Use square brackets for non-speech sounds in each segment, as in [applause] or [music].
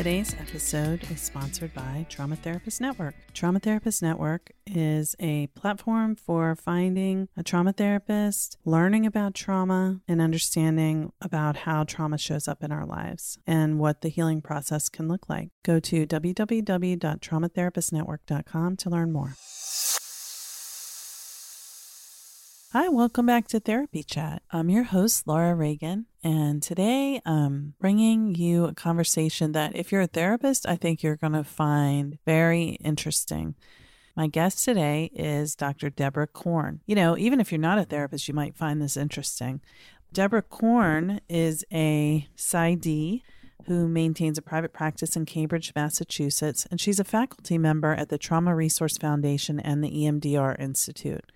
Today's episode is sponsored by Trauma Therapist Network. Trauma Therapist Network is a platform for finding a trauma therapist, learning about trauma, and understanding about how trauma shows up in our lives and what the healing process can look like. Go to www.traumatherapistnetwork.com to learn more. Hi, welcome back to Therapy Chat. I'm your host, Laura Reagan, and today I'm bringing you a conversation that, if you're a therapist, I think you're going to find very interesting. My guest today is Dr. Deborah Korn. You know, even if you're not a therapist, you might find this interesting. Deborah Korn is a PsyD who maintains a private practice in Cambridge, Massachusetts, and she's a faculty member at the Trauma Research Foundation and the EMDR Institute.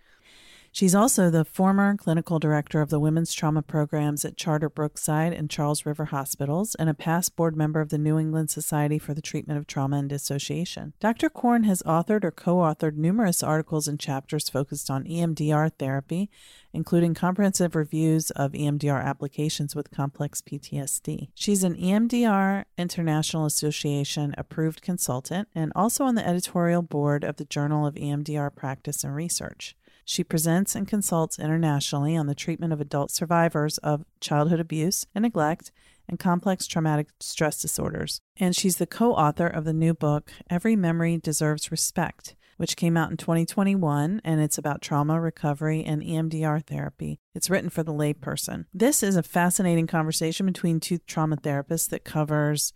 She's also the former clinical director of the women's trauma programs at Charter Brookside and Charles River Hospitals and a past board member of the New England Society for the Treatment of Trauma and Dissociation. Dr. Korn has authored or co authored numerous articles and chapters focused on EMDR therapy, including comprehensive reviews of EMDR applications with complex PTSD. She's an EMDR International Association approved consultant and also on the editorial board of the Journal of EMDR Practice and Research. She presents and consults internationally on the treatment of adult survivors of childhood abuse and neglect and complex traumatic stress disorders. And she's the co author of the new book, Every Memory Deserves Respect, which came out in 2021, and it's about trauma recovery and EMDR therapy. It's written for the layperson. This is a fascinating conversation between two trauma therapists that covers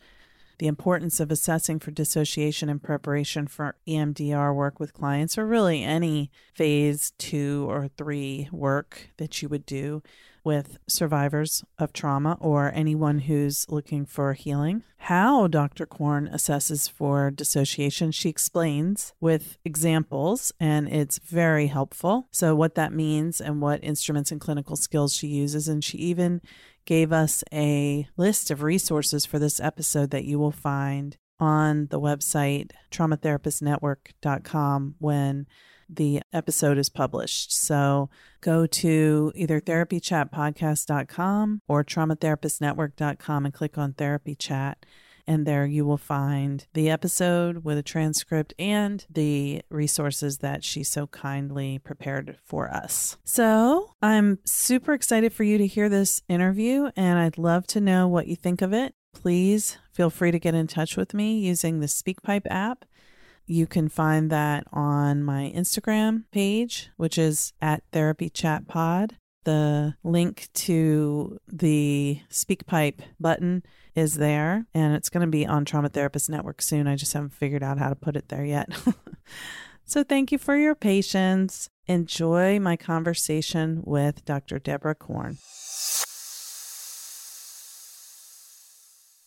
the importance of assessing for dissociation in preparation for EMDR work with clients, or really any phase two or three work that you would do with survivors of trauma or anyone who's looking for healing. How Dr. Korn assesses for dissociation, she explains with examples, and it's very helpful. So, what that means and what instruments and clinical skills she uses. And she even gave us a list of resources for this episode that you will find on the website traumatherapistnetwork.com when the episode is published. So go to either therapychatpodcast.com or traumatherapistnetwork.com and click on therapy chat and there you will find the episode with a transcript and the resources that she so kindly prepared for us. So I'm super excited for you to hear this interview, and I'd love to know what you think of it. Please feel free to get in touch with me using the SpeakPipe app. You can find that on my Instagram page, which is at Therapy Chat Pod. The link to the SpeakPipe button is there and it's going to be on Trauma Therapist Network soon. I just haven't figured out how to put it there yet. [laughs] so thank you for your patience. Enjoy my conversation with Dr. Deborah Korn.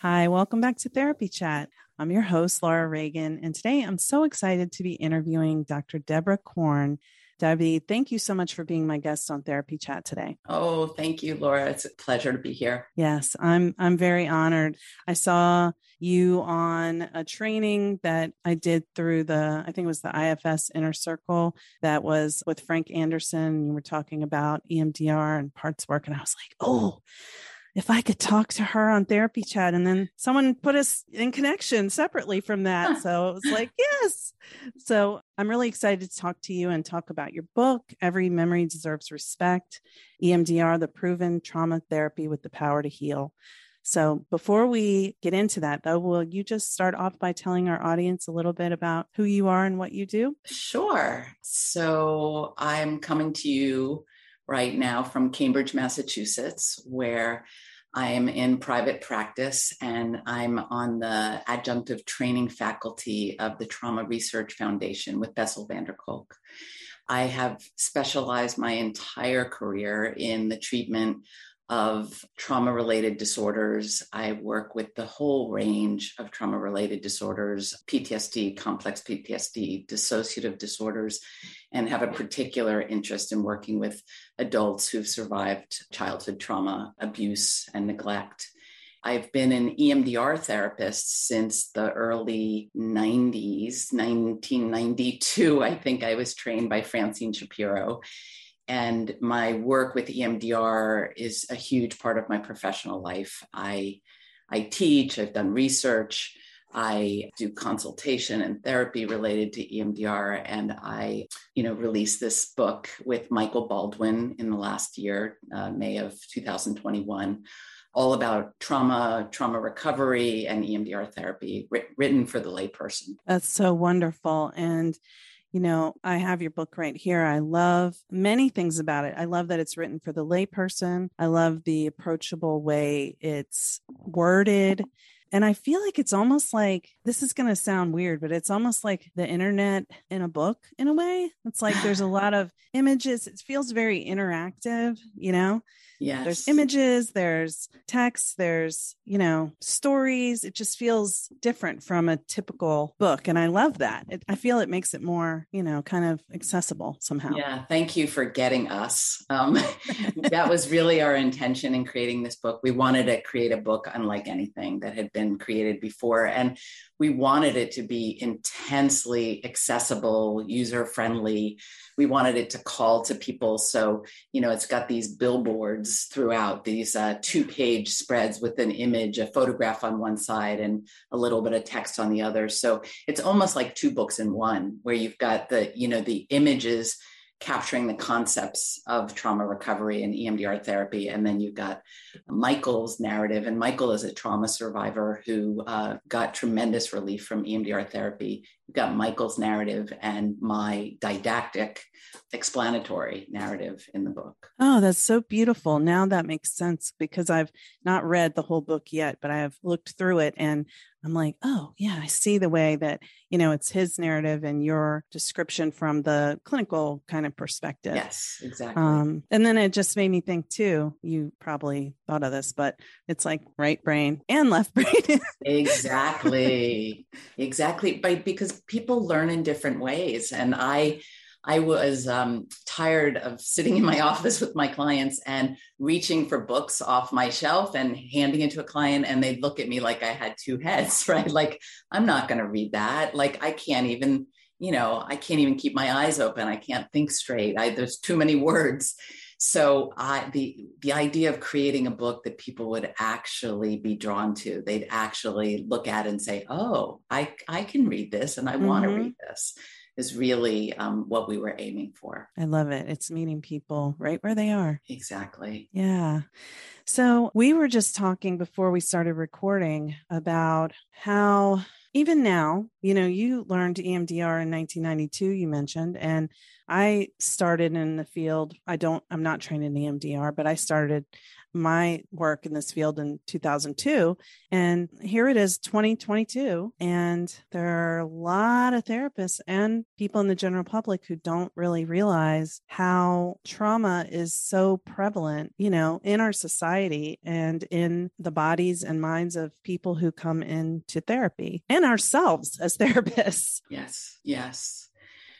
Hi, welcome back to Therapy Chat. I'm your host, Laura Reagan, and today I'm so excited to be interviewing Dr. Deborah Korn Debbie, thank you so much for being my guest on Therapy Chat today. Oh, thank you, Laura. It's a pleasure to be here. Yes, I'm I'm very honored. I saw you on a training that I did through the I think it was the IFS Inner Circle that was with Frank Anderson. You were talking about EMDR and parts work and I was like, "Oh, if I could talk to her on therapy chat. And then someone put us in connection separately from that. [laughs] So it was like, yes. So I'm really excited to talk to you and talk about your book, Every Memory Deserves Respect EMDR, the proven trauma therapy with the power to heal. So before we get into that, though, will you just start off by telling our audience a little bit about who you are and what you do? Sure. So I'm coming to you right now from Cambridge, Massachusetts, where I am in private practice and I'm on the adjunctive training faculty of the Trauma Research Foundation with Bessel van der Kolk. I have specialized my entire career in the treatment of trauma related disorders. I work with the whole range of trauma related disorders, PTSD, complex PTSD, dissociative disorders, and have a particular interest in working with adults who've survived childhood trauma, abuse, and neglect. I've been an EMDR therapist since the early 90s, 1992. I think I was trained by Francine Shapiro and my work with EMDR is a huge part of my professional life. I I teach, I've done research, I do consultation and therapy related to EMDR, and I, you know, released this book with Michael Baldwin in the last year, uh, May of 2021, all about trauma, trauma recovery, and EMDR therapy, written for the layperson. That's so wonderful, and you know, I have your book right here. I love many things about it. I love that it's written for the layperson. I love the approachable way it's worded. And I feel like it's almost like this is going to sound weird, but it's almost like the internet in a book in a way. It's like there's a lot of [laughs] images. It feels very interactive, you know? Yeah. There's images, there's text, there's, you know, stories. It just feels different from a typical book. And I love that. It, I feel it makes it more, you know, kind of accessible somehow. Yeah. Thank you for getting us. Um, [laughs] that was really our intention in creating this book. We wanted to create a book unlike anything that had been created before. And we wanted it to be intensely accessible, user friendly. We wanted it to call to people. So, you know, it's got these billboards throughout, these uh, two page spreads with an image, a photograph on one side, and a little bit of text on the other. So it's almost like two books in one, where you've got the, you know, the images capturing the concepts of trauma recovery and EMDR therapy. And then you've got Michael's narrative. And Michael is a trauma survivor who uh, got tremendous relief from EMDR therapy. You've got Michael's narrative and my didactic, explanatory narrative in the book. Oh, that's so beautiful. Now that makes sense because I've not read the whole book yet, but I have looked through it and I'm like, oh, yeah, I see the way that, you know, it's his narrative and your description from the clinical kind of perspective. Yes, exactly. Um, and then it just made me think too, you probably thought of this, but it's like right brain and left [laughs] brain. exactly. Exactly. But because people learn in different ways. And I, I was um, tired of sitting in my [laughs] office with my clients and reaching for books off my shelf and handing it to a client, and they'd look at me like I had two heads, [laughs] right? Like, I'm not going to read that. Like, I can't even, you know, I can't even keep my eyes open. I can't think straight. I, there's too many words. So I, the the idea of creating a book that people would actually be drawn to, they'd actually look at and say, "Oh, I I can read this, and I mm-hmm. want to read this." Is really um, what we were aiming for. I love it. It's meeting people right where they are. Exactly. Yeah. So we were just talking before we started recording about how even now, you know, you learned EMDR in 1992, you mentioned, and I started in the field. I don't, I'm not trained in EMDR, but I started my work in this field in 2002. And here it is, 2022. And there are a lot of therapists and people in the general public who don't really realize how trauma is so prevalent, you know, in our society and in the bodies and minds of people who come into therapy and ourselves as [laughs] therapists. Yes, yes.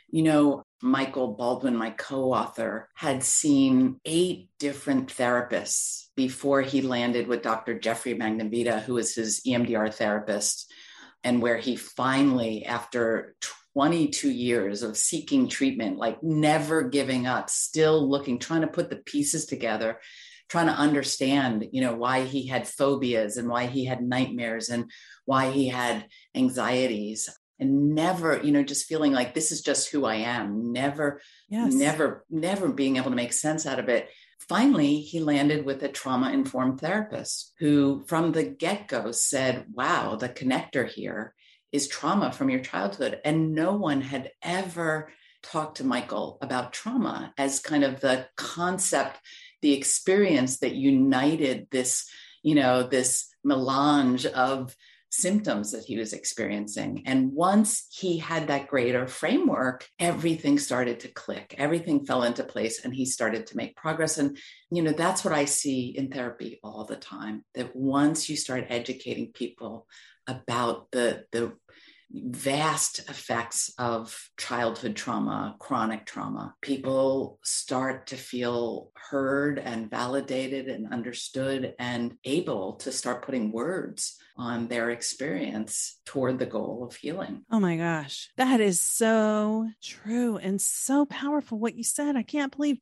You know, Michael Baldwin, my co author, had seen eight different therapists before he landed with Dr. Jeffrey Magnavita, who was his EMDR therapist, and where he finally, after 22 years of seeking treatment, like never giving up, still looking, trying to put the pieces together, trying to understand, you know, why he had phobias and why he had nightmares and why he had anxieties and never you know just feeling like this is just who i am never yes. never never being able to make sense out of it finally he landed with a trauma informed therapist who from the get-go said wow the connector here is trauma from your childhood. And no one had ever talked to michael about trauma as kind of the concept the experience that united this you know this melange of symptoms that he was experiencing. And once he had that greater framework, everything started to click, everything fell into place, and he started to make progress. And, you know, that's what I see in therapy all the time that once you start educating people about the, the, vast effects of childhood trauma, chronic trauma. People start to feel heard and validated and understood and able to start putting words on their experience toward the goal of healing. Oh my gosh, that is so true and so powerful what you said. I can't believe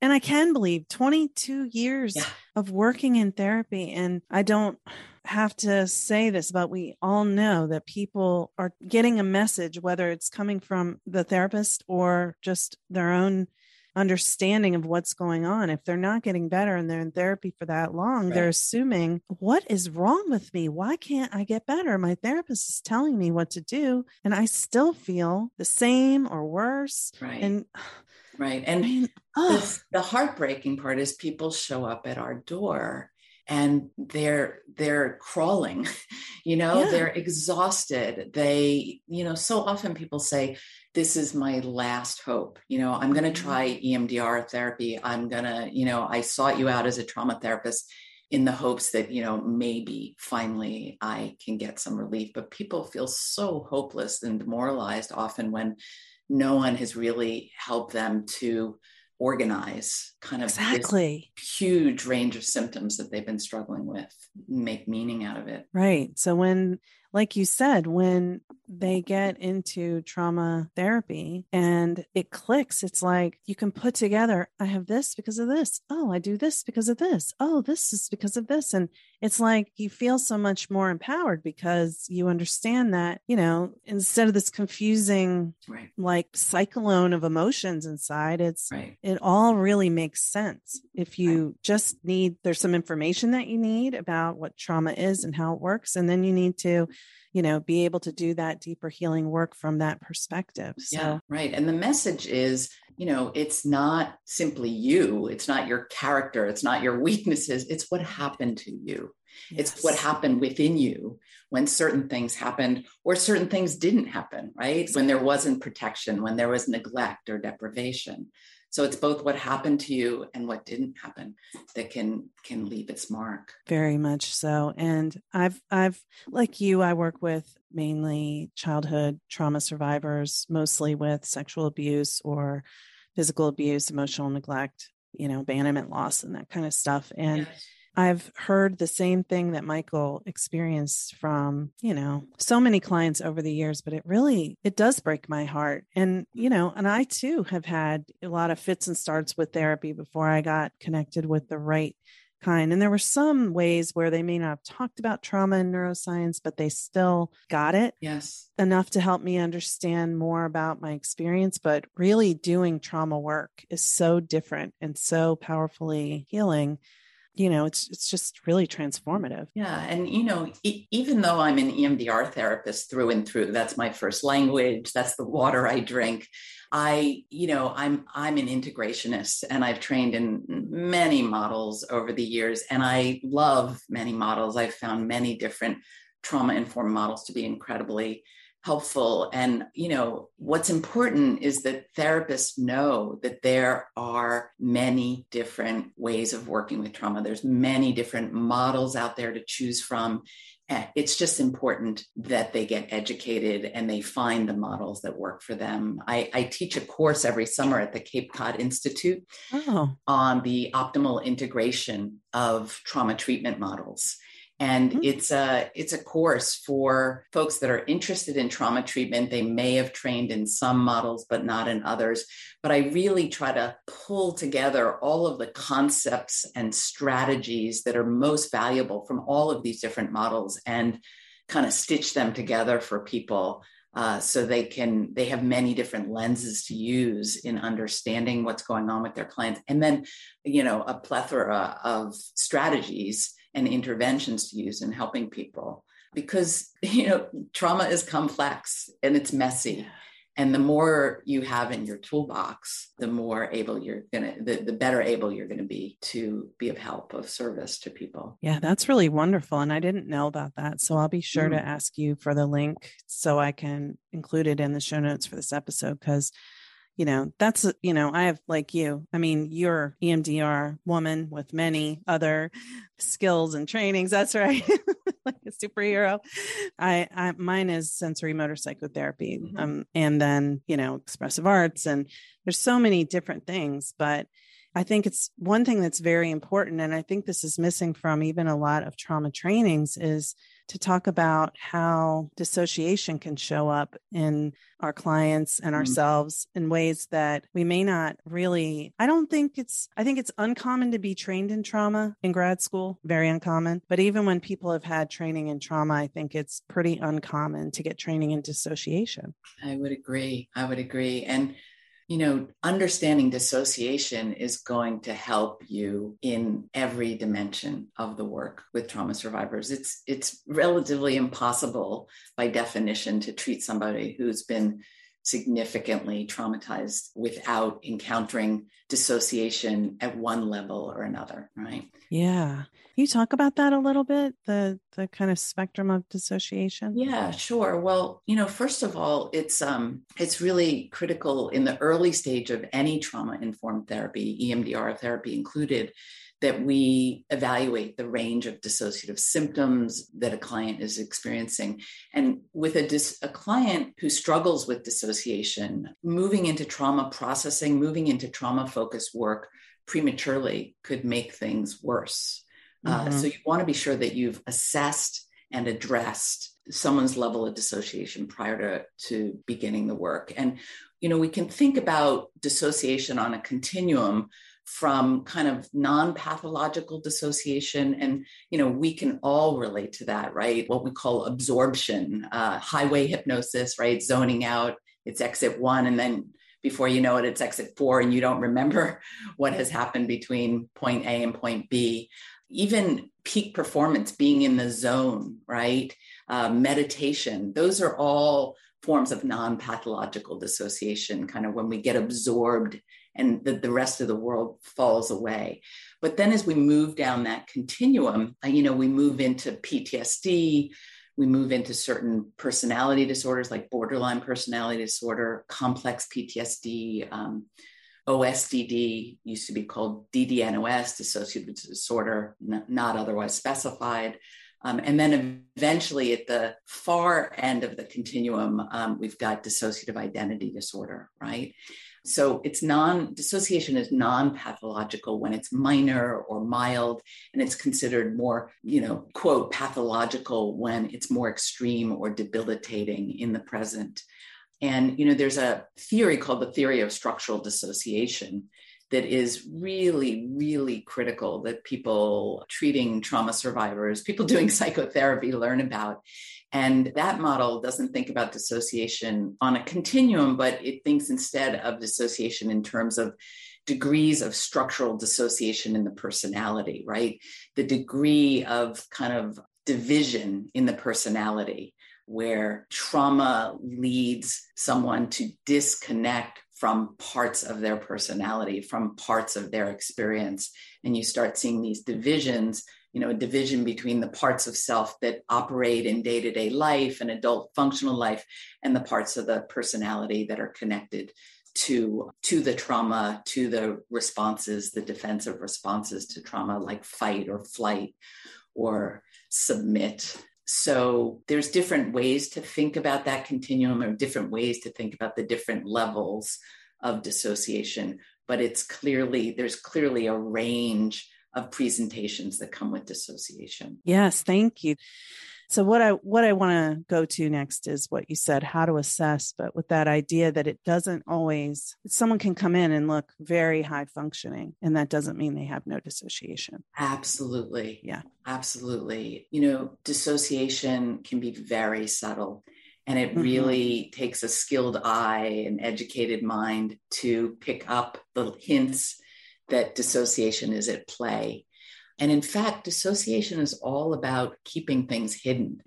and I can believe 22 years yeah. of working in therapy and I don't have to say this, but we all know that people are getting a message, whether it's coming from the therapist or just their own understanding of what's going on. If they're not getting better and they're in therapy for that long, right. they're assuming, what is wrong with me? Why can't I get better? My therapist is telling me what to do, and I still feel the same or worse. Right. And right. [sighs] And I mean, the, the heartbreaking part is people show up at our door and they're they're crawling [laughs] you know yeah. they're exhausted they you know so often people say this is my last hope you know i'm going to mm-hmm. try emdr therapy i'm going to you know i sought you out as a trauma therapist in the hopes that you know maybe finally i can get some relief but people feel so hopeless and demoralized often when no one has really helped them to organize kind of exactly. huge range of symptoms that they've been struggling with make meaning out of it. Right. So when like you said, when they get into trauma therapy and it clicks, it's like you can put together, I have this because of this. Oh, I do this because of this. Oh, this is because of this. And it's like you feel so much more empowered because you understand that, you know, instead of this confusing, right. like cyclone of emotions inside, it's, right. it all really makes sense. If you right. just need, there's some information that you need about what trauma is and how it works. And then you need to, you know be able to do that deeper healing work from that perspective so. yeah, right and the message is you know it's not simply you it's not your character it's not your [laughs] weaknesses it's what happened to you. Yes. it's what happened within you when certain things happened or certain things didn't happen right? When there wasn't protection when there was neglect or deprivation so it's both what happened to you and what didn't happen that can can leave its mark. Very much so. And i've i've like you i work with mainly childhood trauma survivors mostly with sexual abuse or physical abuse emotional neglect you know abandonment loss and that kind of stuff. And yes I've heard the same thing that Michael experienced from, you know, so many clients over the years, but it really it does break my heart. And, you know, and I too have had a lot of fits and starts with therapy before I got connected with the right kind. And there were some ways where they may not have talked about trauma and neuroscience, but they still got it. Yes. Enough to help me understand more about my experience. But really doing trauma work is so different and so powerfully healing you know it's it's just really transformative. Yeah and you know e- even though i'm an emdr therapist through and through that's my first language that's the water i drink i you know i'm i'm an integrationist and i've trained in many models over the years and i love many models. I've found many different trauma informed models to be incredibly helpful. And, you know, what's important is that therapists know that there are many different ways of working with trauma. There's many different models out there to choose from. Eh, it's just important that they get educated and they find the models that work for them. I, I teach a course every summer at the Cape Cod Institute oh. on the optimal integration of trauma treatment models and mm-hmm. it's a it's a course for folks that are interested in trauma treatment. They may have trained in some models but not in others. But i really try to pull together all of the concepts and strategies that are most valuable from all of these different models and kind of stitch them together for people uh, so they can they have many different lenses to use in understanding what's going on with their clients. And then you know a plethora of strategies and interventions to use in helping people. Because [laughs] you know trauma is complex and it's messy. And the more you have in your toolbox the more able you're gonna the, the better able you're gonna be to be of help of service to people. Yeah that's really wonderful and i didn't know about that. So i'll be sure mm. to ask you for the link so i can include it in the show notes for this episode because you know that's you know i have like you i mean you're emdr woman with many other skills and trainings that's right [laughs] like a superhero I, I mine is sensorimotor psychotherapy mm-hmm. um, and then you know expressive arts and there's so many different things but I think it's one thing that's very important, and I think this is missing from even a lot of trauma trainings is to talk about how dissociation can show up in our clients and mm-hmm. ourselves in ways that we may not really I don't think it's I think it's uncommon to be trained in trauma in grad school, very uncommon. But even when people have had training in trauma, I think it's pretty uncommon to get training in dissociation. I would agree. I would agree. And you know, understanding dissociation is going to help you in every dimension of the work with trauma survivors. It's it's relatively impossible by definition to treat somebody who's been significantly traumatized without encountering dissociation at one level or another, right? Yeah. Can you talk about that a little bit? The the kind of spectrum of dissociation? Yeah, sure. Well, you know, first of all, it's um it's really critical in the early stage of any trauma informed therapy, EMDR therapy included, that we evaluate the range of dissociative symptoms that a client is experiencing. And with a, dis- a client who struggles with dissociation, moving into trauma processing, moving into trauma focused work prematurely could make things worse. Uh, mm-hmm. Uh, so you want to be sure that you've assessed and addressed someone's level of dissociation prior to, to beginning the work. And, you know, we can think about dissociation on a continuum from kind of non-pathological dissociation. And you know we can all relate to that right? What we call absorption uh, highway hypnosis right? Zoning out it's exit one and then before you know it it's exit four and you don't remember [laughs] what has happened between point a and point b. Even peak performance being in the zone right? Uh, meditation those are all forms of non-pathological dissociation kind of when we get absorbed and the, the rest of the world falls away. But then as we move down that continuum, uh, you know, we move into PTSD, we move into certain personality disorders like borderline personality disorder, complex PTSD, um, OSDD used to be called DDNOS, dissociative disorder, n- not otherwise specified. Um, and then eventually at the far end of the continuum, um, we've got dissociative identity disorder, right? So it's non dissociation is non-pathological when it's minor or mild, and it's considered more, you know, quote, pathological when it's more extreme or debilitating in the present. And you know, there's a theory called the theory of structural dissociation that is really, really critical that people treating trauma survivors, people doing [laughs] psychotherapy learn about. And that model doesn't think about dissociation on a continuum, but it thinks instead of dissociation in terms of degrees of structural dissociation in the personality, right? The degree of kind of division in the personality where trauma leads someone to disconnect from parts of their personality, from parts of their experience. And you start seeing these divisions you know a division between the parts of self that operate in day-to-day life and adult functional life and the parts of the personality that are connected to to the trauma to the responses the defensive responses to trauma like fight or flight or submit. So there's different ways to think about that continuum or different ways to think about the different levels of dissociation but it's clearly there's clearly a range of presentations that come with dissociation. Yes, thank you. So what I what I want to go to next is what you said how to assess but with that idea that it doesn't always someone can come in and look very high functioning and that doesn't mean they have no dissociation. Absolutely. Yeah. Absolutely. You know, dissociation can be very subtle and it mm-hmm. really takes a skilled eye and educated mind to pick up the hints that dissociation is at play. And in fact, dissociation is all about keeping things hidden.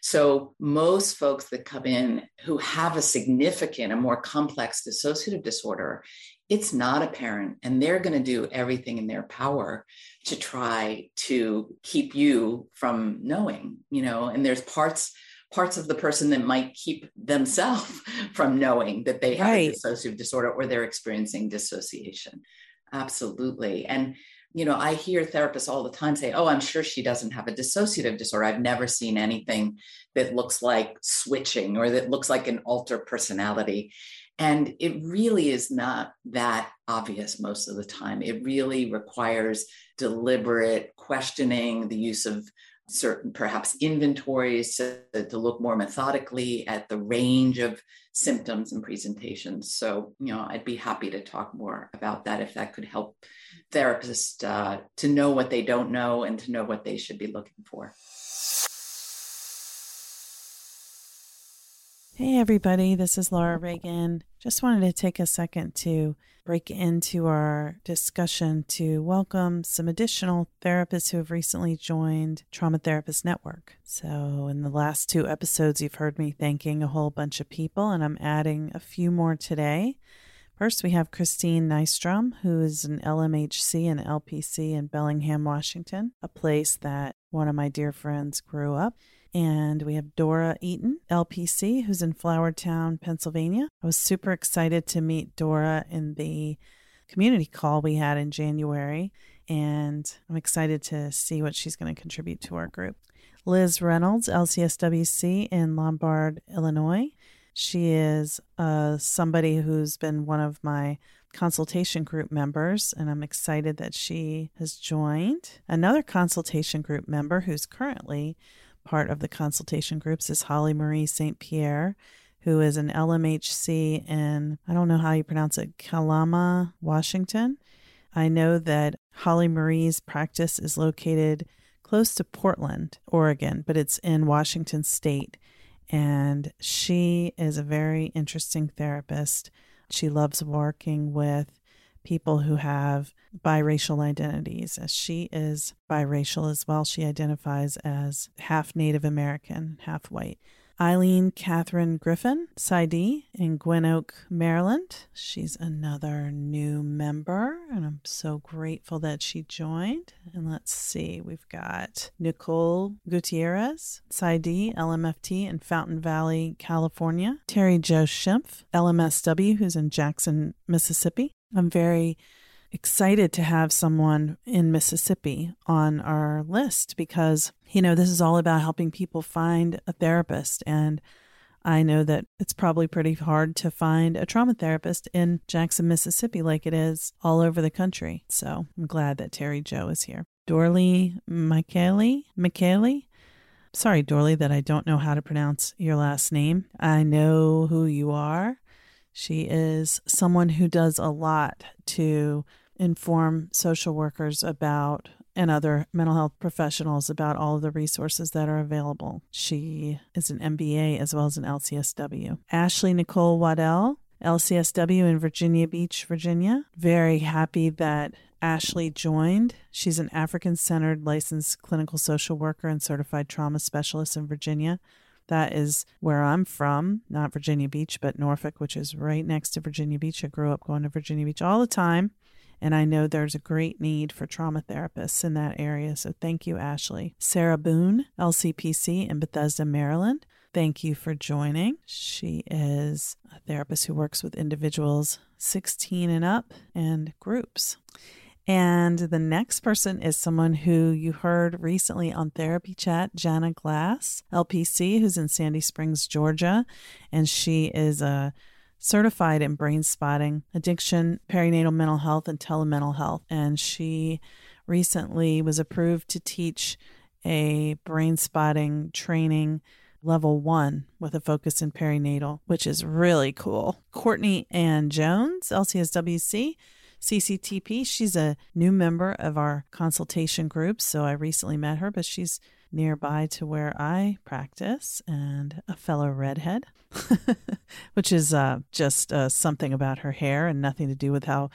So, most folks that come in who have a significant, a more complex dissociative disorder, it's not apparent. And they're going to do everything in their power to try to keep you from knowing, you know, and there's parts parts of the person that might keep themselves [laughs] from knowing that they have right. a dissociative disorder or they're experiencing dissociation. Absolutely. And, you know, I hear therapists all the time say, oh, I'm sure she doesn't have a dissociative disorder. I've never seen anything that looks like switching or that looks like an alter personality. And it really is not that obvious most of the time. It really requires deliberate questioning, the use of certain perhaps inventories to, to, look more methodically at the range of symptoms and presentations. So you know i'd be happy to talk more about that if that could help therapists uh, to know what they don't know and to know what they should be looking for Hey, everybody, this is Laura Reagan. Just wanted to take a second to break into our discussion to welcome some additional therapists who have recently joined Trauma Therapist Network. So, in the last two episodes, you've heard me thanking a whole bunch of people, and I'm adding a few more today. First, we have Christine Nystrom, who is an LMHC and LPC in Bellingham, Washington, a place that one of my dear friends grew up. And we have Dora Eaton, LPC, who's in Flourtown, Pennsylvania. I was super excited to meet Dora in the community call we had in January, and I'm excited to see what she's going to contribute to our group. Liz Reynolds, LCSWC in Lombard, Illinois. She is uh, somebody who's been one of my consultation group members, and I'm excited that she has joined. Another consultation group member who's currently part of the consultation groups is Holly Marie St. Pierre, who is an LMHC in, I don't know how you pronounce it, Kalama, Washington. I know that Holly Marie's practice is located close to Portland, Oregon, but it's in Washington state. And she is a very interesting therapist. She loves working with people who have biracial identities, as she is biracial as well. She identifies as half Native American, half white. Eileen Catherine Griffin, PsyD in Gwynn Oak, Maryland. She's another new member, and I'm so grateful that she joined. And let's see, we've got Nicole Gutierrez, PsyD, LMFT in Fountain Valley, California. Terry Jo Schimpf, LMSW, who's in Jackson, Mississippi. I'm very excited to have someone in Mississippi on our list because, you know, this is all about helping people find a therapist. And I know that it's probably pretty hard to find a trauma therapist in Jackson, Mississippi, like it is all over the country. So I'm glad that Terry Jo is here. Dorley Michaeli, Michaeli. Sorry, Dorley, that I don't know how to pronounce your last name. I know who you are. She is someone who does a lot to inform social workers about and other mental health professionals about all of the resources that are available. She is an MBA as well as an LCSW. Ashley Nicole Waddell, LCSW in Virginia Beach, Virginia. Very happy that Ashley joined. She's an African centered licensed clinical social worker and certified trauma specialist in Virginia. That is where I'm from, not Virginia Beach, but Norfolk, which is right next to Virginia Beach. I grew up going to Virginia Beach all the time. And I know there's a great need for trauma therapists in that area. So thank you, Ashley. Sarah Boone, LCPC in Bethesda, Maryland. Thank you for joining. She is a therapist who works with individuals 16 and up and groups. And the next person is someone who you heard recently on Therapy Chat, Jana Glass, LPC, who's in Sandy Springs, Georgia. And she is a certified in brainspotting, addiction, perinatal mental health, and telemental health. And she recently was approved to teach a brainspotting training level one with a focus in perinatal, which is really cool. Courtney Ann Jones, LCSWC, CCTP. She's a new member of our consultation group. So I recently met her, but she's nearby to where I practice and a fellow redhead, [laughs] which is uh, just uh, something about her hair and nothing to do with how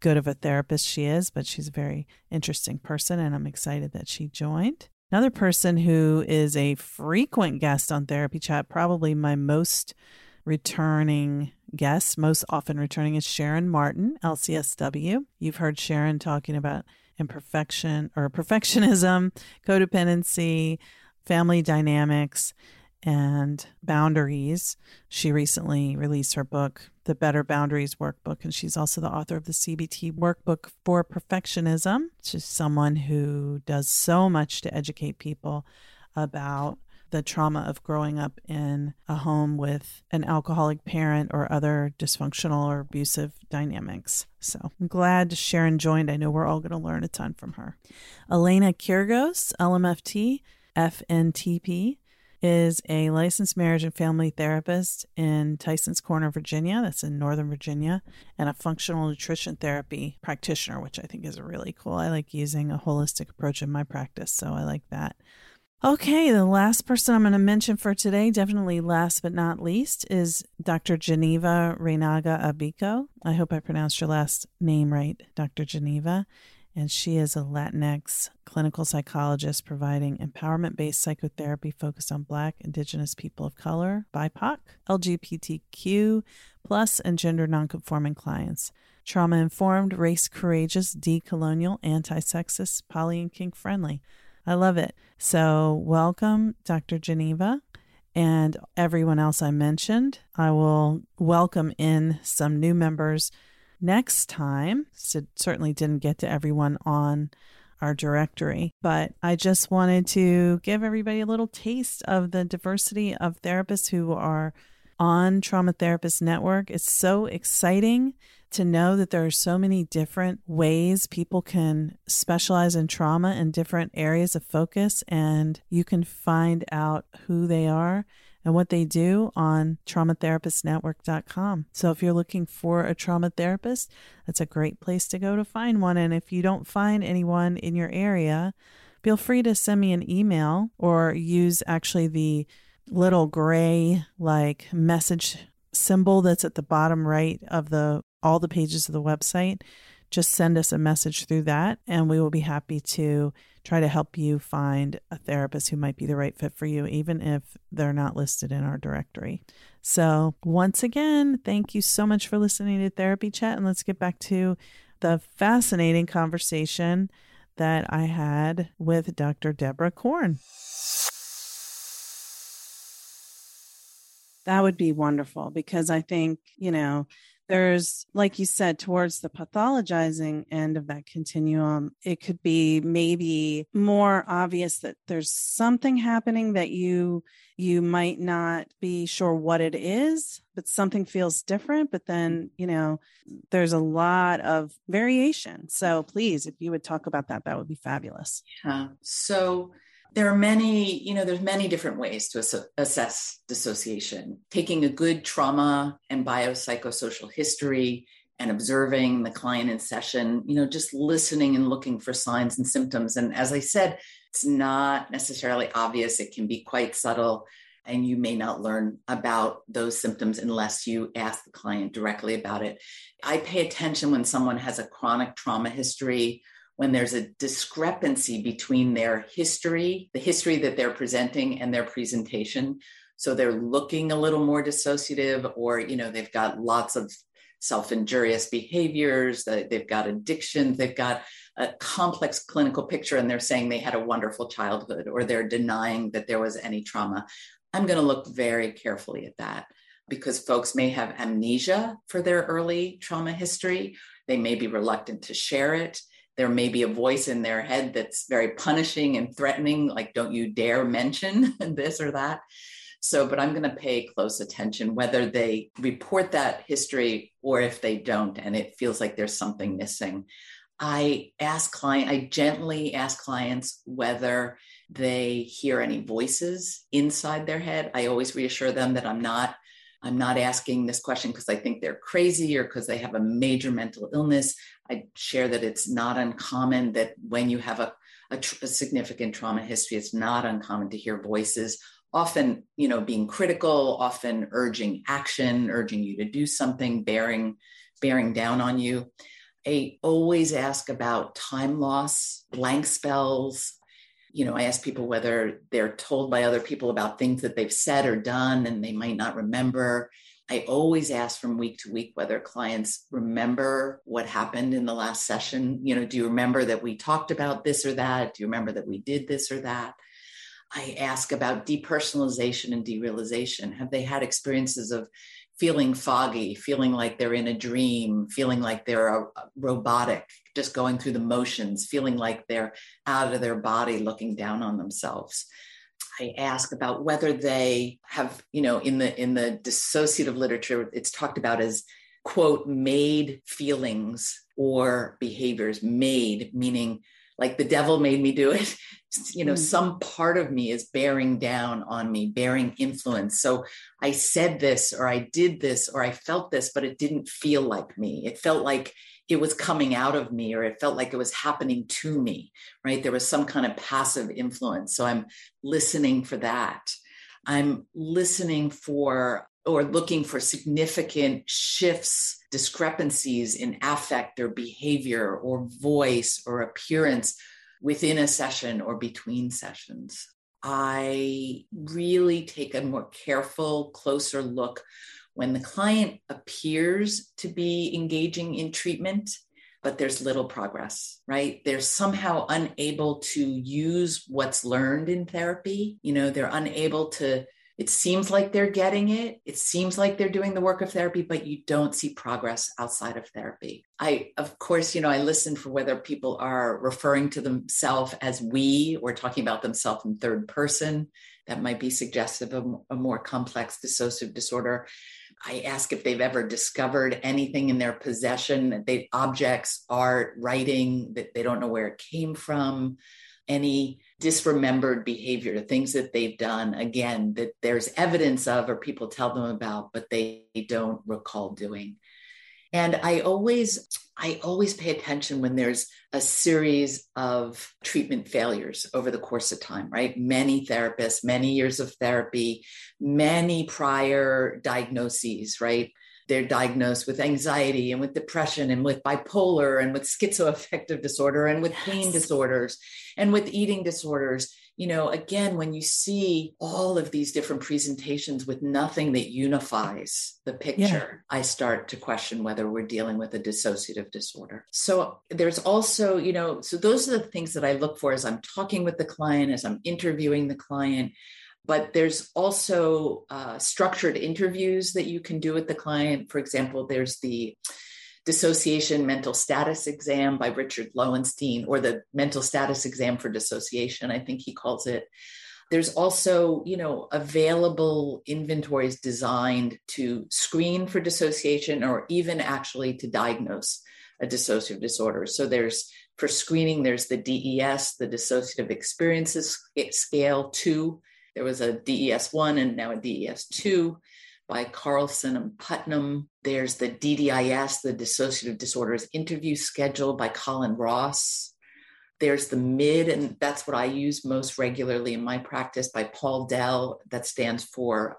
good of a therapist she is, but she's a very interesting person and I'm excited that she joined. Another person who is a frequent guest on Therapy Chat, probably my most returning guest, most often returning, is Sharon Martin, LCSW. You've heard Sharon talking about imperfection or perfectionism, [laughs] codependency, family dynamics, and boundaries. She recently released her book, The Better Boundaries Workbook, and she's also the author of the CBT Workbook for Perfectionism. She's someone who does so much to educate people about the trauma of growing up in a home with an alcoholic parent or other dysfunctional or abusive dynamics. So I'm glad Sharon joined. I know we're all going to learn a ton from her. Elena Kyrgos, LMFT, FNTP is a licensed marriage and family therapist in Tyson's Corner, Virginia. That's in Northern Virginia, and a functional nutrition therapy practitioner, which I think is really cool. I like using a holistic approach in my practice, so I like that. Okay, the last person I'm going to mention for today, definitely last but not least, is Dr. Geneva Reynaga Abiko. I hope I pronounced your last name right, Dr. Geneva and she is a Latinx clinical psychologist providing empowerment based psychotherapy focused on Black, Indigenous people of color, BIPOC, LGBTQ, plus, and gender nonconforming clients. Trauma informed, race courageous, decolonial, anti sexist, poly and kink friendly. I love it. So, welcome, Dr. Geneva and everyone else I mentioned. I will welcome in some new members next time. So certainly didn't get to everyone on our directory, but I just wanted to give everybody a little taste of the diversity of therapists who are on Trauma Therapist Network. It's so exciting to know that there are so many different ways people can specialize in trauma in different areas of focus, and you can find out who they are and what they do on traumatherapistnetwork.com. So if you're looking for a trauma therapist, that's a great place to go to find one. And if you don't find anyone in your area, feel free to send me an email or use actually the little gray like message symbol that's at the bottom right of the all the pages of the website just send us a message through that and we will be happy to try to help you find a therapist who might be the right fit for you, even if they're not listed in our directory. So, once again, thank you so much for listening to Therapy Chat. And let's get back to the fascinating conversation that I had with Dr. Deborah Korn. That would be wonderful because I think, you know, there's like you said towards the pathologizing end of that continuum it could be maybe more obvious that there's something happening that you you might not be sure what it is but something feels different but then you know there's a lot of variation. So please if you would talk about that that would be fabulous. Yeah. So there are many, you know, there's many different ways to ass- assess dissociation. Taking a good trauma and biopsychosocial history and observing the client in session, you know, just listening and looking for signs and symptoms. And as I said, it's not necessarily obvious. It can be quite subtle. And you may not learn about those symptoms unless you ask the client directly about it. I pay attention when someone has a chronic trauma history when there's a discrepancy between their history, the history that they're presenting, and their presentation. So they're looking a little more dissociative, or you know, they've got lots of self injurious behaviors, they've got addictions, they've got a complex clinical picture, and they're saying they had a wonderful childhood or they're denying that there was any trauma. I'm going to look very carefully at that because folks may have amnesia for their early trauma history. They may be reluctant to share it. There may be a voice in their head that's very punishing and threatening, like, don't you dare mention [laughs] this or that. So, but I'm going to pay close attention whether they report that history or if they don't, and it feels like there's something missing. I ask client, I gently ask clients whether they hear any voices inside their head. I always reassure them that I'm not I'm not asking this question because I think they're crazy or because they have a major mental illness. I share that it's not uncommon that when you have a, a, tr- a significant trauma history, it's not uncommon to hear voices often you know being critical often urging action urging you to do something bearing bearing down on you i always ask about time loss blank spells you know i ask people whether they're told by other people about things that they've said or done and they might not remember. I always ask from week to week whether clients remember what happened in the last session. You know do you remember that we talked about this or that? Do you remember that we did this or that? I ask about depersonalization and derealization. Have they had experiences of feeling foggy, feeling like they're in a dream, feeling like they're robotic, just going through the motions, feeling like they're out of their body, looking down on themselves? I ask about whether they have, you know, in the in the dissociative literature, it's talked about as quote made feelings or behaviors made meaning like the devil made me do it. [laughs] You know mm. some part of me is bearing down on me bearing influence. So i said this or i did this or i felt this but it didn't feel like me. It felt like it was coming out of me or it felt like it was happening to me right? There was some kind of passive influence. So i'm listening for that. I'm listening for or looking for significant shifts, discrepancies in affect or behavior or voice or appearance within a session or between sessions. I really take a more careful, closer look when the client appears to be engaging in treatment, but there's little progress, right? They're somehow unable to use what's learned in therapy. You know, they're unable to it seems like they're getting it. It seems like they're doing the work of therapy, but you don't see progress outside of therapy. I, of course, you know, I listen for whether people are referring to themselves as we or talking about themselves in third person. That might be suggestive of a more complex dissociative disorder. I ask if they've ever discovered anything in their possession, they objects, art, writing that they don't know where it came from any disremembered behavior, things that they've done, again, that there's evidence of or people tell them about, but they don't recall doing. And I always, I always pay attention when there's a series of treatment failures over the course of time, right? Many therapists, many years of therapy, many prior diagnoses, right? They're diagnosed with anxiety and with depression and with bipolar and with schizoaffective [laughs] disorder and with pain yes. disorders and with eating disorders you know again when you see all of these different presentations with nothing that unifies the picture yeah. i start to question whether we're dealing with a dissociative disorder so there's also you know so those are the things that i look for as i'm talking with the client as i'm interviewing the client but there's also uh, structured interviews that you can do with the client. For example, there's the dissociation mental status exam by Richard Loewenstein, or the mental status exam for dissociation, I think he calls it. There's also, you know, available inventories designed to screen for dissociation or even actually to diagnose a dissociative disorder. So there's for screening, there's the DES, the dissociative experiences scale two, there was a DES 1 and now a DES 2 by Carlson and Putnam. There's the DDIS, the Dissociative Disorders Interview Schedule by Colin Ross. There's the MID, and that's what I use most regularly in my practice by Paul Dell, that stands for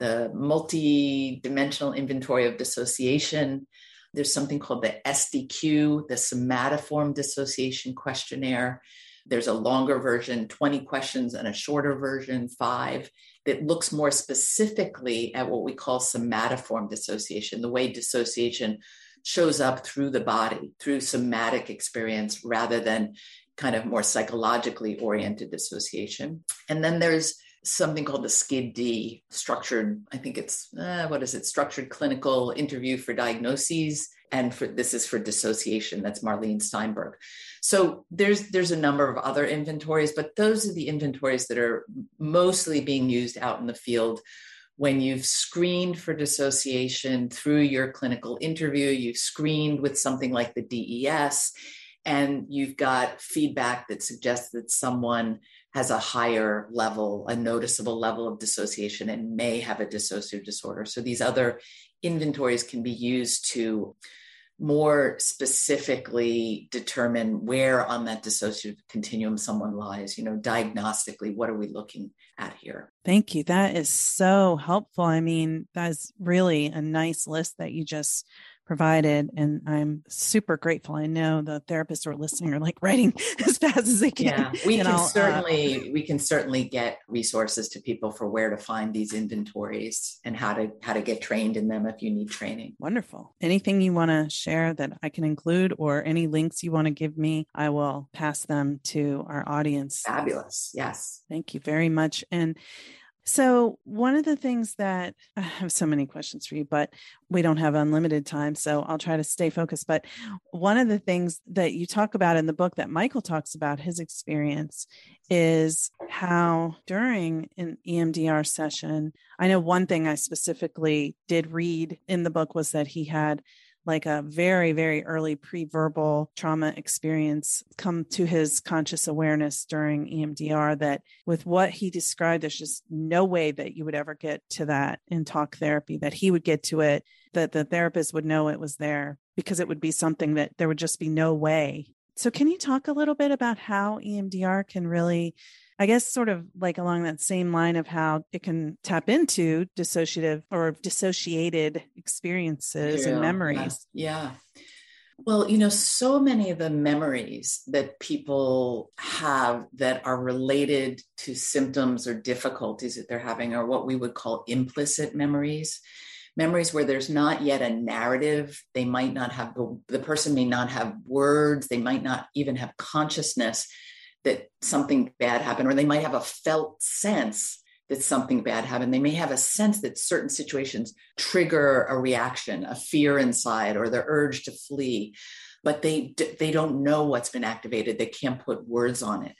the Multi-Dimensional Inventory of Dissociation. There's something called the SDQ, the Somatoform Dissociation Questionnaire There's a longer version, 20 questions, and a shorter version, five, that looks more specifically at what we call somatoform dissociation, the way dissociation shows up through the body, through somatic experience, rather than kind of more psychologically oriented dissociation. And then there's something called the SCID-D, structured, I think it's, uh, what is it, structured clinical interview for diagnoses. And for this is for dissociation. That's Marlene Steinberg. So there's there's a number of other inventories, but those are the inventories that are mostly being used out in the field when you've screened for dissociation through your clinical interview, you've screened with something like the DES, and you've got feedback that suggests that someone has a higher level, a noticeable level of dissociation and may have a dissociative disorder. So these other inventories can be used to more specifically determine where on that dissociative continuum someone lies, you know, diagnostically, what are we looking at here? Thank you. That is so helpful. I mean, that's really a nice list that you just provided. And I'm super grateful. I know the therapists who are listening are like writing [laughs] as fast as they can. Yeah, we can I'll, certainly uh, we can certainly get resources to people for where to find these inventories and how to how to get trained in them if you need training. Wonderful. Anything you want to share that I can include or any links you want to give me, I will pass them to our audience. Fabulous. Yes. Thank you very much. And so, one of the things that [sighs] I have so many questions for you, but we don't have unlimited time. So, I'll try to stay focused. But one of the things that you talk about in the book that Michael talks about his experience is how during an EMDR session, I know one thing I specifically did read in the book was that he had like a very, very early pre verbal trauma experience come to his conscious awareness during EMDR that with what he described, there's just no way that you would ever get to that in talk therapy, that he would get to it, that the therapist would know it was there because it would be something that there would just be no way. So, can you talk a little bit about how EMDR can really I guess sort of like along that same line of how it can tap into dissociative or dissociated experiences yeah, and memories. Yeah. yeah. Well, you know, so many of the memories that people have that are related to symptoms or difficulties that they're having are what we would call implicit memories. Memories where there's not yet a narrative. They might not have, the, the person may not have words. They might not even have consciousness that something bad happened, or they might have a felt sense that something bad happened. They may have a sense that certain situations trigger a reaction, a fear inside, or the urge to flee, but they they don't know what's been activated. They can't put words on it.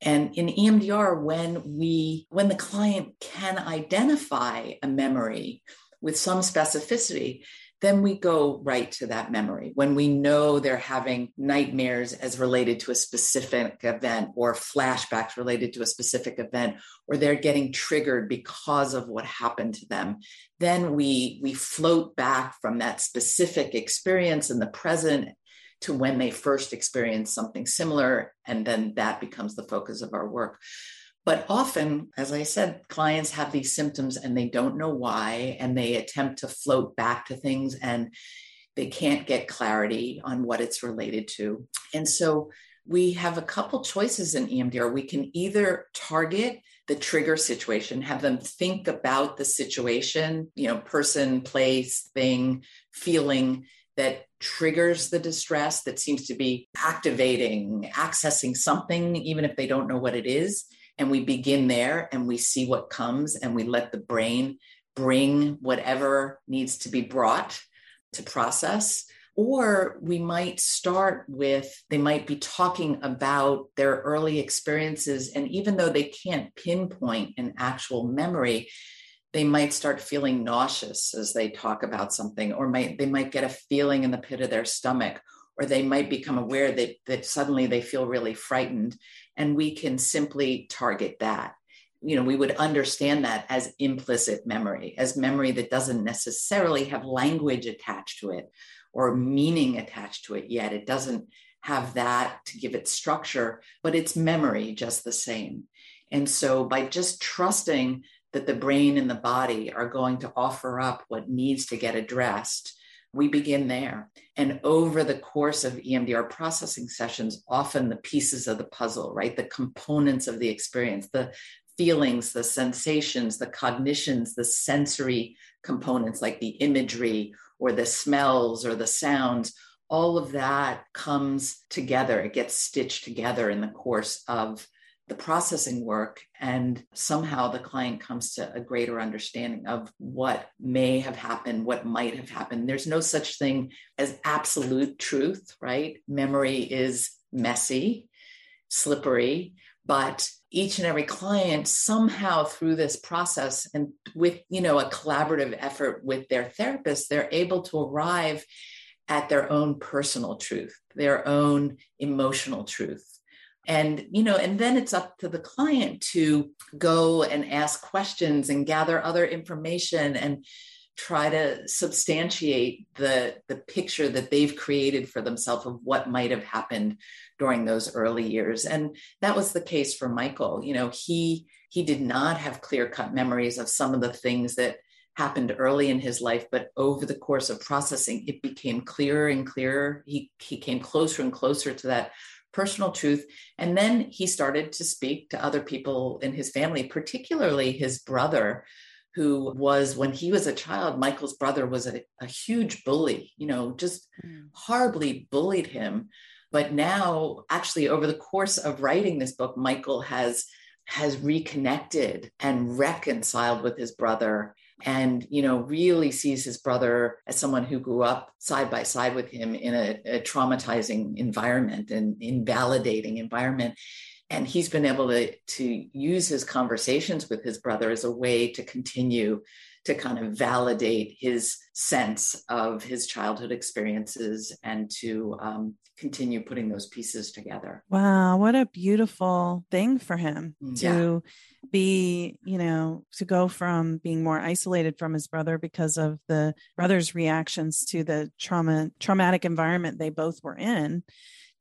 And in EMDR, when we when the client can identify a memory with some specificity, then we go right to that memory. When we know they're having nightmares as related to a specific event or flashbacks related to a specific event, or they're getting triggered because of what happened to them, then we, we float back from that specific experience in the present to when they first experienced something similar. And then that becomes the focus of our work. But often, as I said, clients have these symptoms and they don't know why, and they attempt to float back to things and they can't get clarity on what it's related to. And so we have a couple choices in EMDR. We can either target the trigger situation, have them think about the situation, you know, person, place, thing, feeling that triggers the distress that seems to be activating, accessing something, even if they don't know what it is and we begin there and we see what comes and we let the brain bring whatever needs to be brought to process. Or we might start with they might be talking about their early experiences and even though they can't pinpoint an actual memory they might start feeling nauseous as they talk about something or might they might get a feeling in the pit of their stomach or they might become aware that, that suddenly they feel really frightened and we can simply target that. You know we would understand that as implicit memory as memory that doesn't necessarily have language attached to it or meaning attached to it yet. It doesn't have that to give it structure but it's memory just the same. And so by just trusting that the brain and the body are going to offer up what needs to get addressed we begin there. And over the course of EMDR processing sessions, often the pieces of the puzzle, right? The components of the experience, the feelings, the sensations, the cognitions, the sensory components like the imagery or the smells or the sounds, all of that comes together. It gets stitched together in the course of the processing work and somehow the client comes to a greater understanding of what may have happened what might have happened. There's no such thing as absolute truth right? Memory is messy slippery but each and every client somehow through this process and with you know a collaborative effort with their therapist they're able to arrive at their own personal truth their own emotional truth and you know and then it's up to the client to go and ask questions and gather other information and try to substantiate the the picture that they've created for themselves of what might have happened during those early years. And that was the case for michael. You know he he did not have clear cut memories of some of the things that happened early in his life but over the course of processing it became clearer and clearer. He he came closer and closer to that personal truth. And then he started to speak to other people in his family, particularly his brother, who was, when he was a child, Michael's brother was a, a huge bully, you know, just mm. horribly bullied him. But now, actually, over the course of writing this book, Michael has has reconnected and reconciled with his brother and you know really sees his brother as someone who grew up side by side with him in a, a traumatizing environment and invalidating environment. And he's been able to to use his conversations with his brother as a way to continue to kind of validate his sense of his childhood experiences and to um, continue putting those pieces together. Wow, what a beautiful thing for him mm, to yeah. be, you know, to go from being more isolated from his brother because of the brother's reactions to the trauma traumatic environment they both were in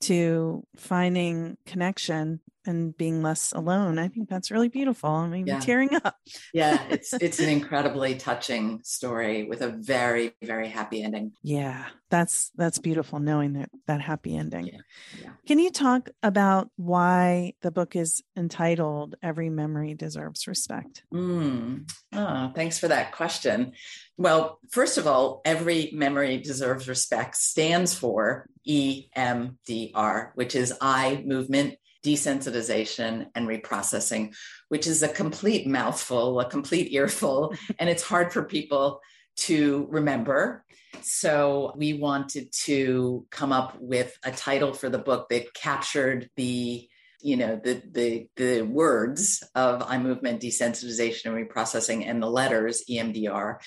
to finding connection and being less alone. I think that's really beautiful. I'm even yeah. tearing [laughs] up. yeah, it's it's an incredibly touching story with a very very happy ending. Yeah, that's that's beautiful knowing that that happy ending. Yeah. yeah. Can you talk about why the book is entitled "Every Memory Deserves Respect"? Mm. Oh, thanks for that question. Well, first of all, every memory deserves respect stands for EMDR, which is eye movement desensitization and reprocessing, which is a complete mouthful, a complete earful, [laughs] and it's hard for people to remember. So we wanted to come up with a title for the book that captured the you know the the the words of eye movement desensitization and reprocessing and the letters EMDR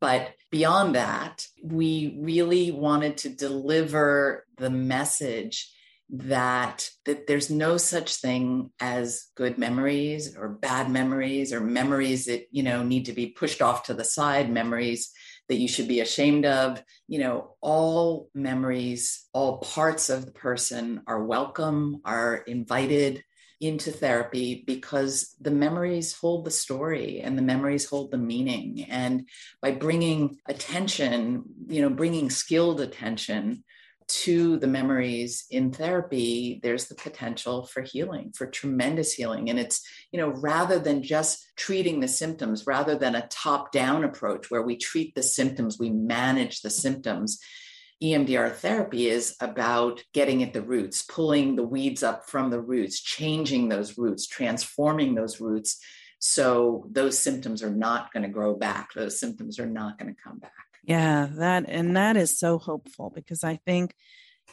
but beyond that we really wanted to deliver the message that that there's no such thing as good memories or bad memories or memories that you know need to be pushed off to the side memories that you should be ashamed of. You know all memories all parts of the person are welcome are invited into therapy because the memories hold the story and the memories hold the meaning. And by bringing attention you know bringing skilled attention to the memories in therapy, there's the potential for healing, for tremendous healing. And it's, you know, rather than just treating the symptoms, rather than a top down approach where we treat the symptoms, we manage the symptoms. EMDR therapy is about getting at the roots, pulling the weeds up from the roots, changing those roots, transforming those roots. So those symptoms are not going to grow back. Those symptoms are not going to come back. Yeah, that and that is so hopeful because I think,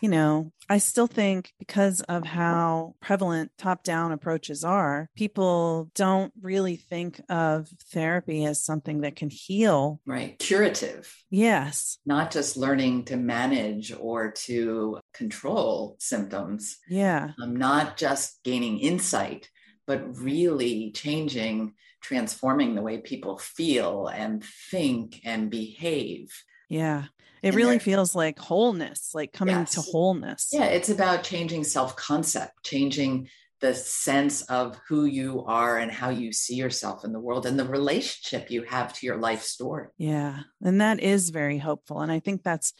you know, I still think because of how prevalent top down approaches are, people don't really think of therapy as something that can heal. Right. Curative. Yes. Not just learning to manage or to control symptoms. Yeah. Um, not just gaining insight, but really changing transforming the way people feel and think and behave. Yeah. It and really feels like wholeness, like coming yes. to wholeness. Yeah, it's about changing self-concept, changing the sense of who you are and how you see yourself in the world and the relationship you have to your life story. Yeah. And that is very hopeful. And I think that's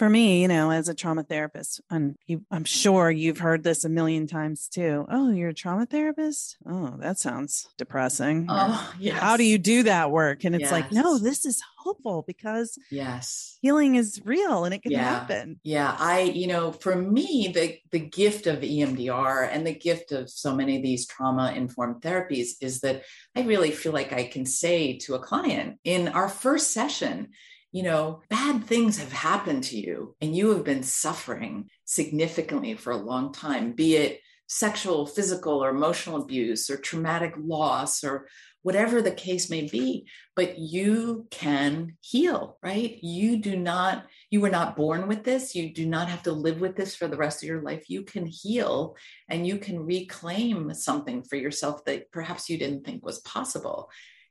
for me, you know, as a trauma therapist, and you, I'm sure you've heard this a million times too. Oh, you're a trauma therapist? Oh, that sounds depressing. Oh, yes. How do you do that work? And it's Yes. like, no, this is hopeful because Yes. healing is real and it can Yeah. happen. Yeah, I, you know, for me, the the gift of EMDR and the gift of so many of these trauma informed therapies is that I really feel like I can say to a client in our first session, you know, bad things have happened to you and you have been suffering significantly for a long time, be it sexual, physical, or emotional abuse or traumatic loss or whatever the case may be, but you can heal, right? You do not you were not born with this. You do not have to live with this for the rest of your life. You can heal and you can reclaim something for yourself that perhaps you didn't think was possible.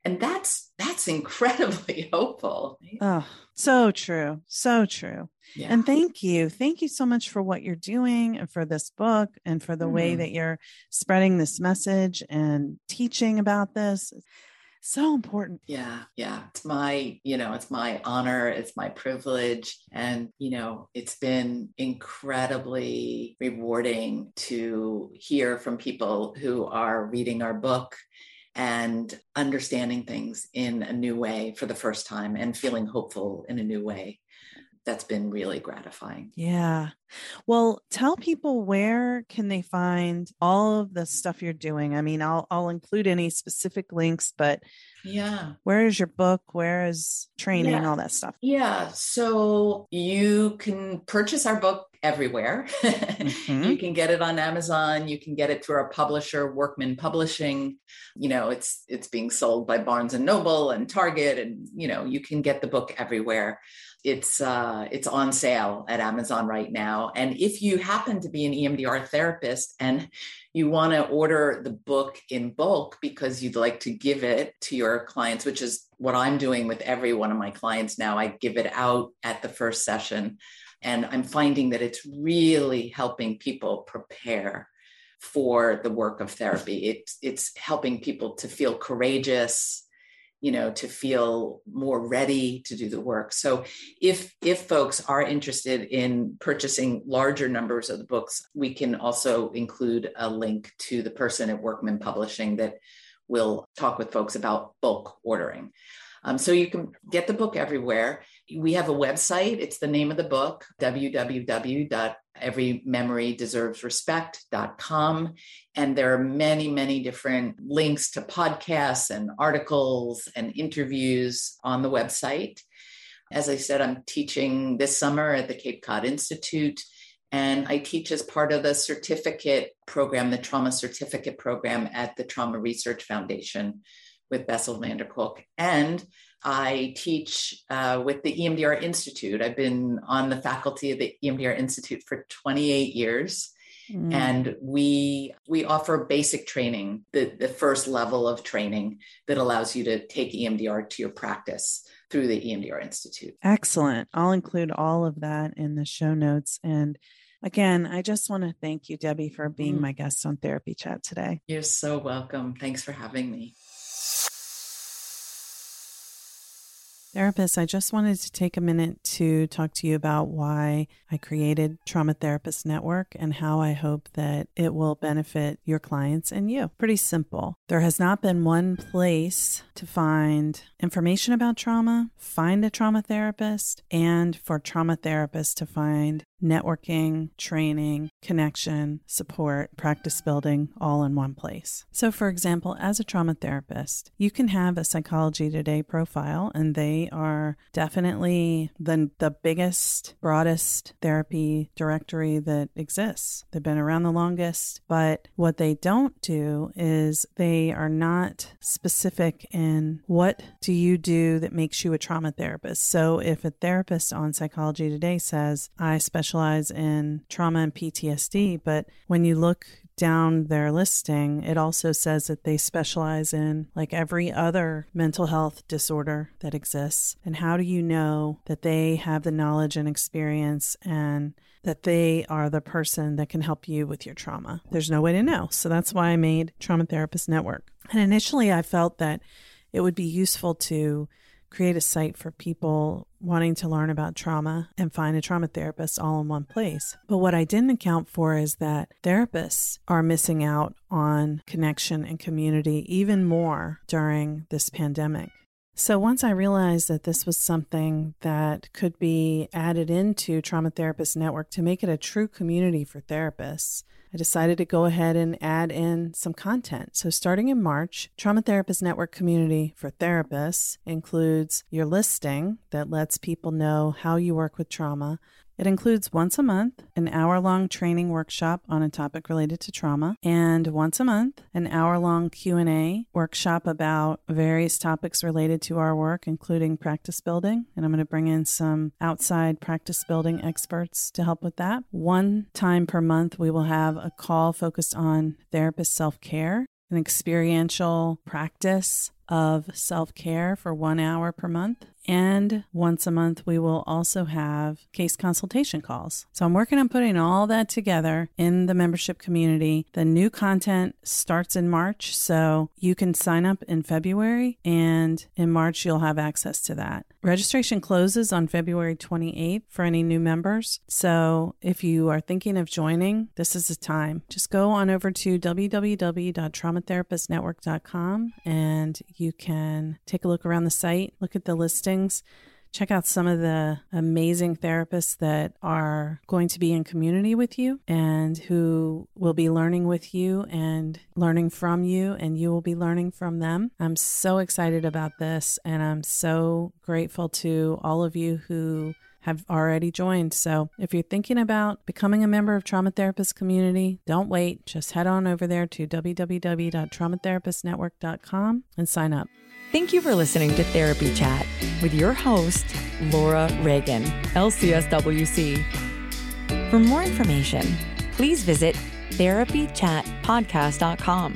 And that's that's incredibly [laughs] hopeful. right? Oh, so true. So true. Yeah. And thank you. Thank you so much for what you're doing and for this book and for the way Mhm. that you're spreading this message and teaching about this. So important. yeah, yeah. It's my, you know, it's my honor, it's my privilege. And, you know, it's been incredibly rewarding to hear from people who are reading our book and understanding things in a new way for the first time and feeling hopeful in a new way. That's been really gratifying. Yeah. Well, tell people where can they find all of the stuff you're doing? I mean, I'll I'll include any specific links, but Yeah. where is your book? Where is training? Yeah. All that stuff. Yeah. So you can purchase our book everywhere. Mhm. [laughs] You can get it on Amazon. You can get it through our publisher, Workman Publishing. You know, it's it's being sold by Barnes and Noble and Target, and you know, you can get the book everywhere. It's uh, it's on sale at Amazon right now. And if you happen to be an EMDR therapist and you want to order the book in bulk because you'd like to give it to your clients, which is what I'm doing with every one of my clients now. I give it out at the first session. And I'm finding that it's really helping people prepare for the work of therapy. It's helping people to feel courageous, you know, to feel more ready to do the work. So if if folks are interested in purchasing larger numbers of the books, we can also include a link to the person at Workman Publishing that will talk with folks about bulk ordering. Um, so you can get the book everywhere. We have a website. It's the name of the book, www.everymemorydeservesrespect.com. And there are many, many different links to podcasts and articles and interviews on the website. As I said, I'm teaching this summer at the Cape Cod Institute. And I teach as part of the certificate program, the trauma certificate program at the Trauma Research Foundation with Bessel van der Kolk. And I teach uh, with the EMDR Institute. I've been on the faculty of the EMDR Institute for 28 years. Mm. And we we offer basic training, the, the first level of training that allows you to take EMDR to your practice through the EMDR Institute. Excellent. I'll include all of that in the show notes. And again, I just want to thank you, Debbie, for being Mm. my guest on Therapy Chat today. You're so welcome. Thanks for having me. Therapist, I just wanted to take a minute to talk to you about why I created Trauma Therapist Network and how I hope that it will benefit your clients and you. Pretty simple. There has not been one place to find information about trauma, find a trauma therapist, and for trauma therapists to find networking, training, connection, support, practice building all in one place. So, for example, as a trauma therapist, you can have a Psychology Today profile, and they are definitely the, the biggest, broadest therapy directory that exists. They've been around the longest, but what they don't do is they are not specific in what do you do that makes you a trauma therapist. So, if a therapist on Psychology Today says, I specialize in trauma and PTSD, but when you look down their listing, it also says that they specialize in like every other mental health disorder that exists. And how do you know that they have the knowledge and experience and that they are the person that can help you with your trauma? There's no way to know. So that's why I made Trauma Therapist Network. And initially, I felt that it would be useful to create a site for people wanting to learn about trauma and find a trauma therapist all in one place. But what I didn't account for is that therapists are missing out on connection and community even more during this pandemic. So once I realized that this was something that could be added into Trauma Therapist Network to make it a true community for therapists, I decided to go ahead and add in some content. So, starting in March, Trauma Therapist Network Community for Therapists includes your listing that lets people know how you work with trauma, it includes once a month an hour long training workshop on a topic related to trauma and once a month an hour long Q&A workshop about various topics related to our work including practice building and I'm going to bring in some outside practice building experts to help with that. One time per month we will have a call focused on therapist self-care, an experiential practice of self care for one hour per month. And once a month, we will also have case consultation calls. So I'm working on putting all that together in the membership community. The new content starts in March. So you can sign up in February, and in March, you'll have access to that. Registration closes on February 28th for any new members. So if you are thinking of joining, this is the time. Just go on over to www.traumatherapistnetwork.com and you can take a look around the site, look at the listings, check out some of the amazing therapists that are going to be in community with you and who will be learning with you and learning from you, and you will be learning from them. I'm so excited about this, and I'm so grateful to all of you who have already joined. So if you're thinking about becoming a member of Trauma Therapist Community, don't wait. Just head on over there to www.traumatherapistnetwork.com and sign up. Thank you for listening to Therapy Chat with your host, Laura Reagan, LCSWC. For more information, please visit therapychatpodcast.com.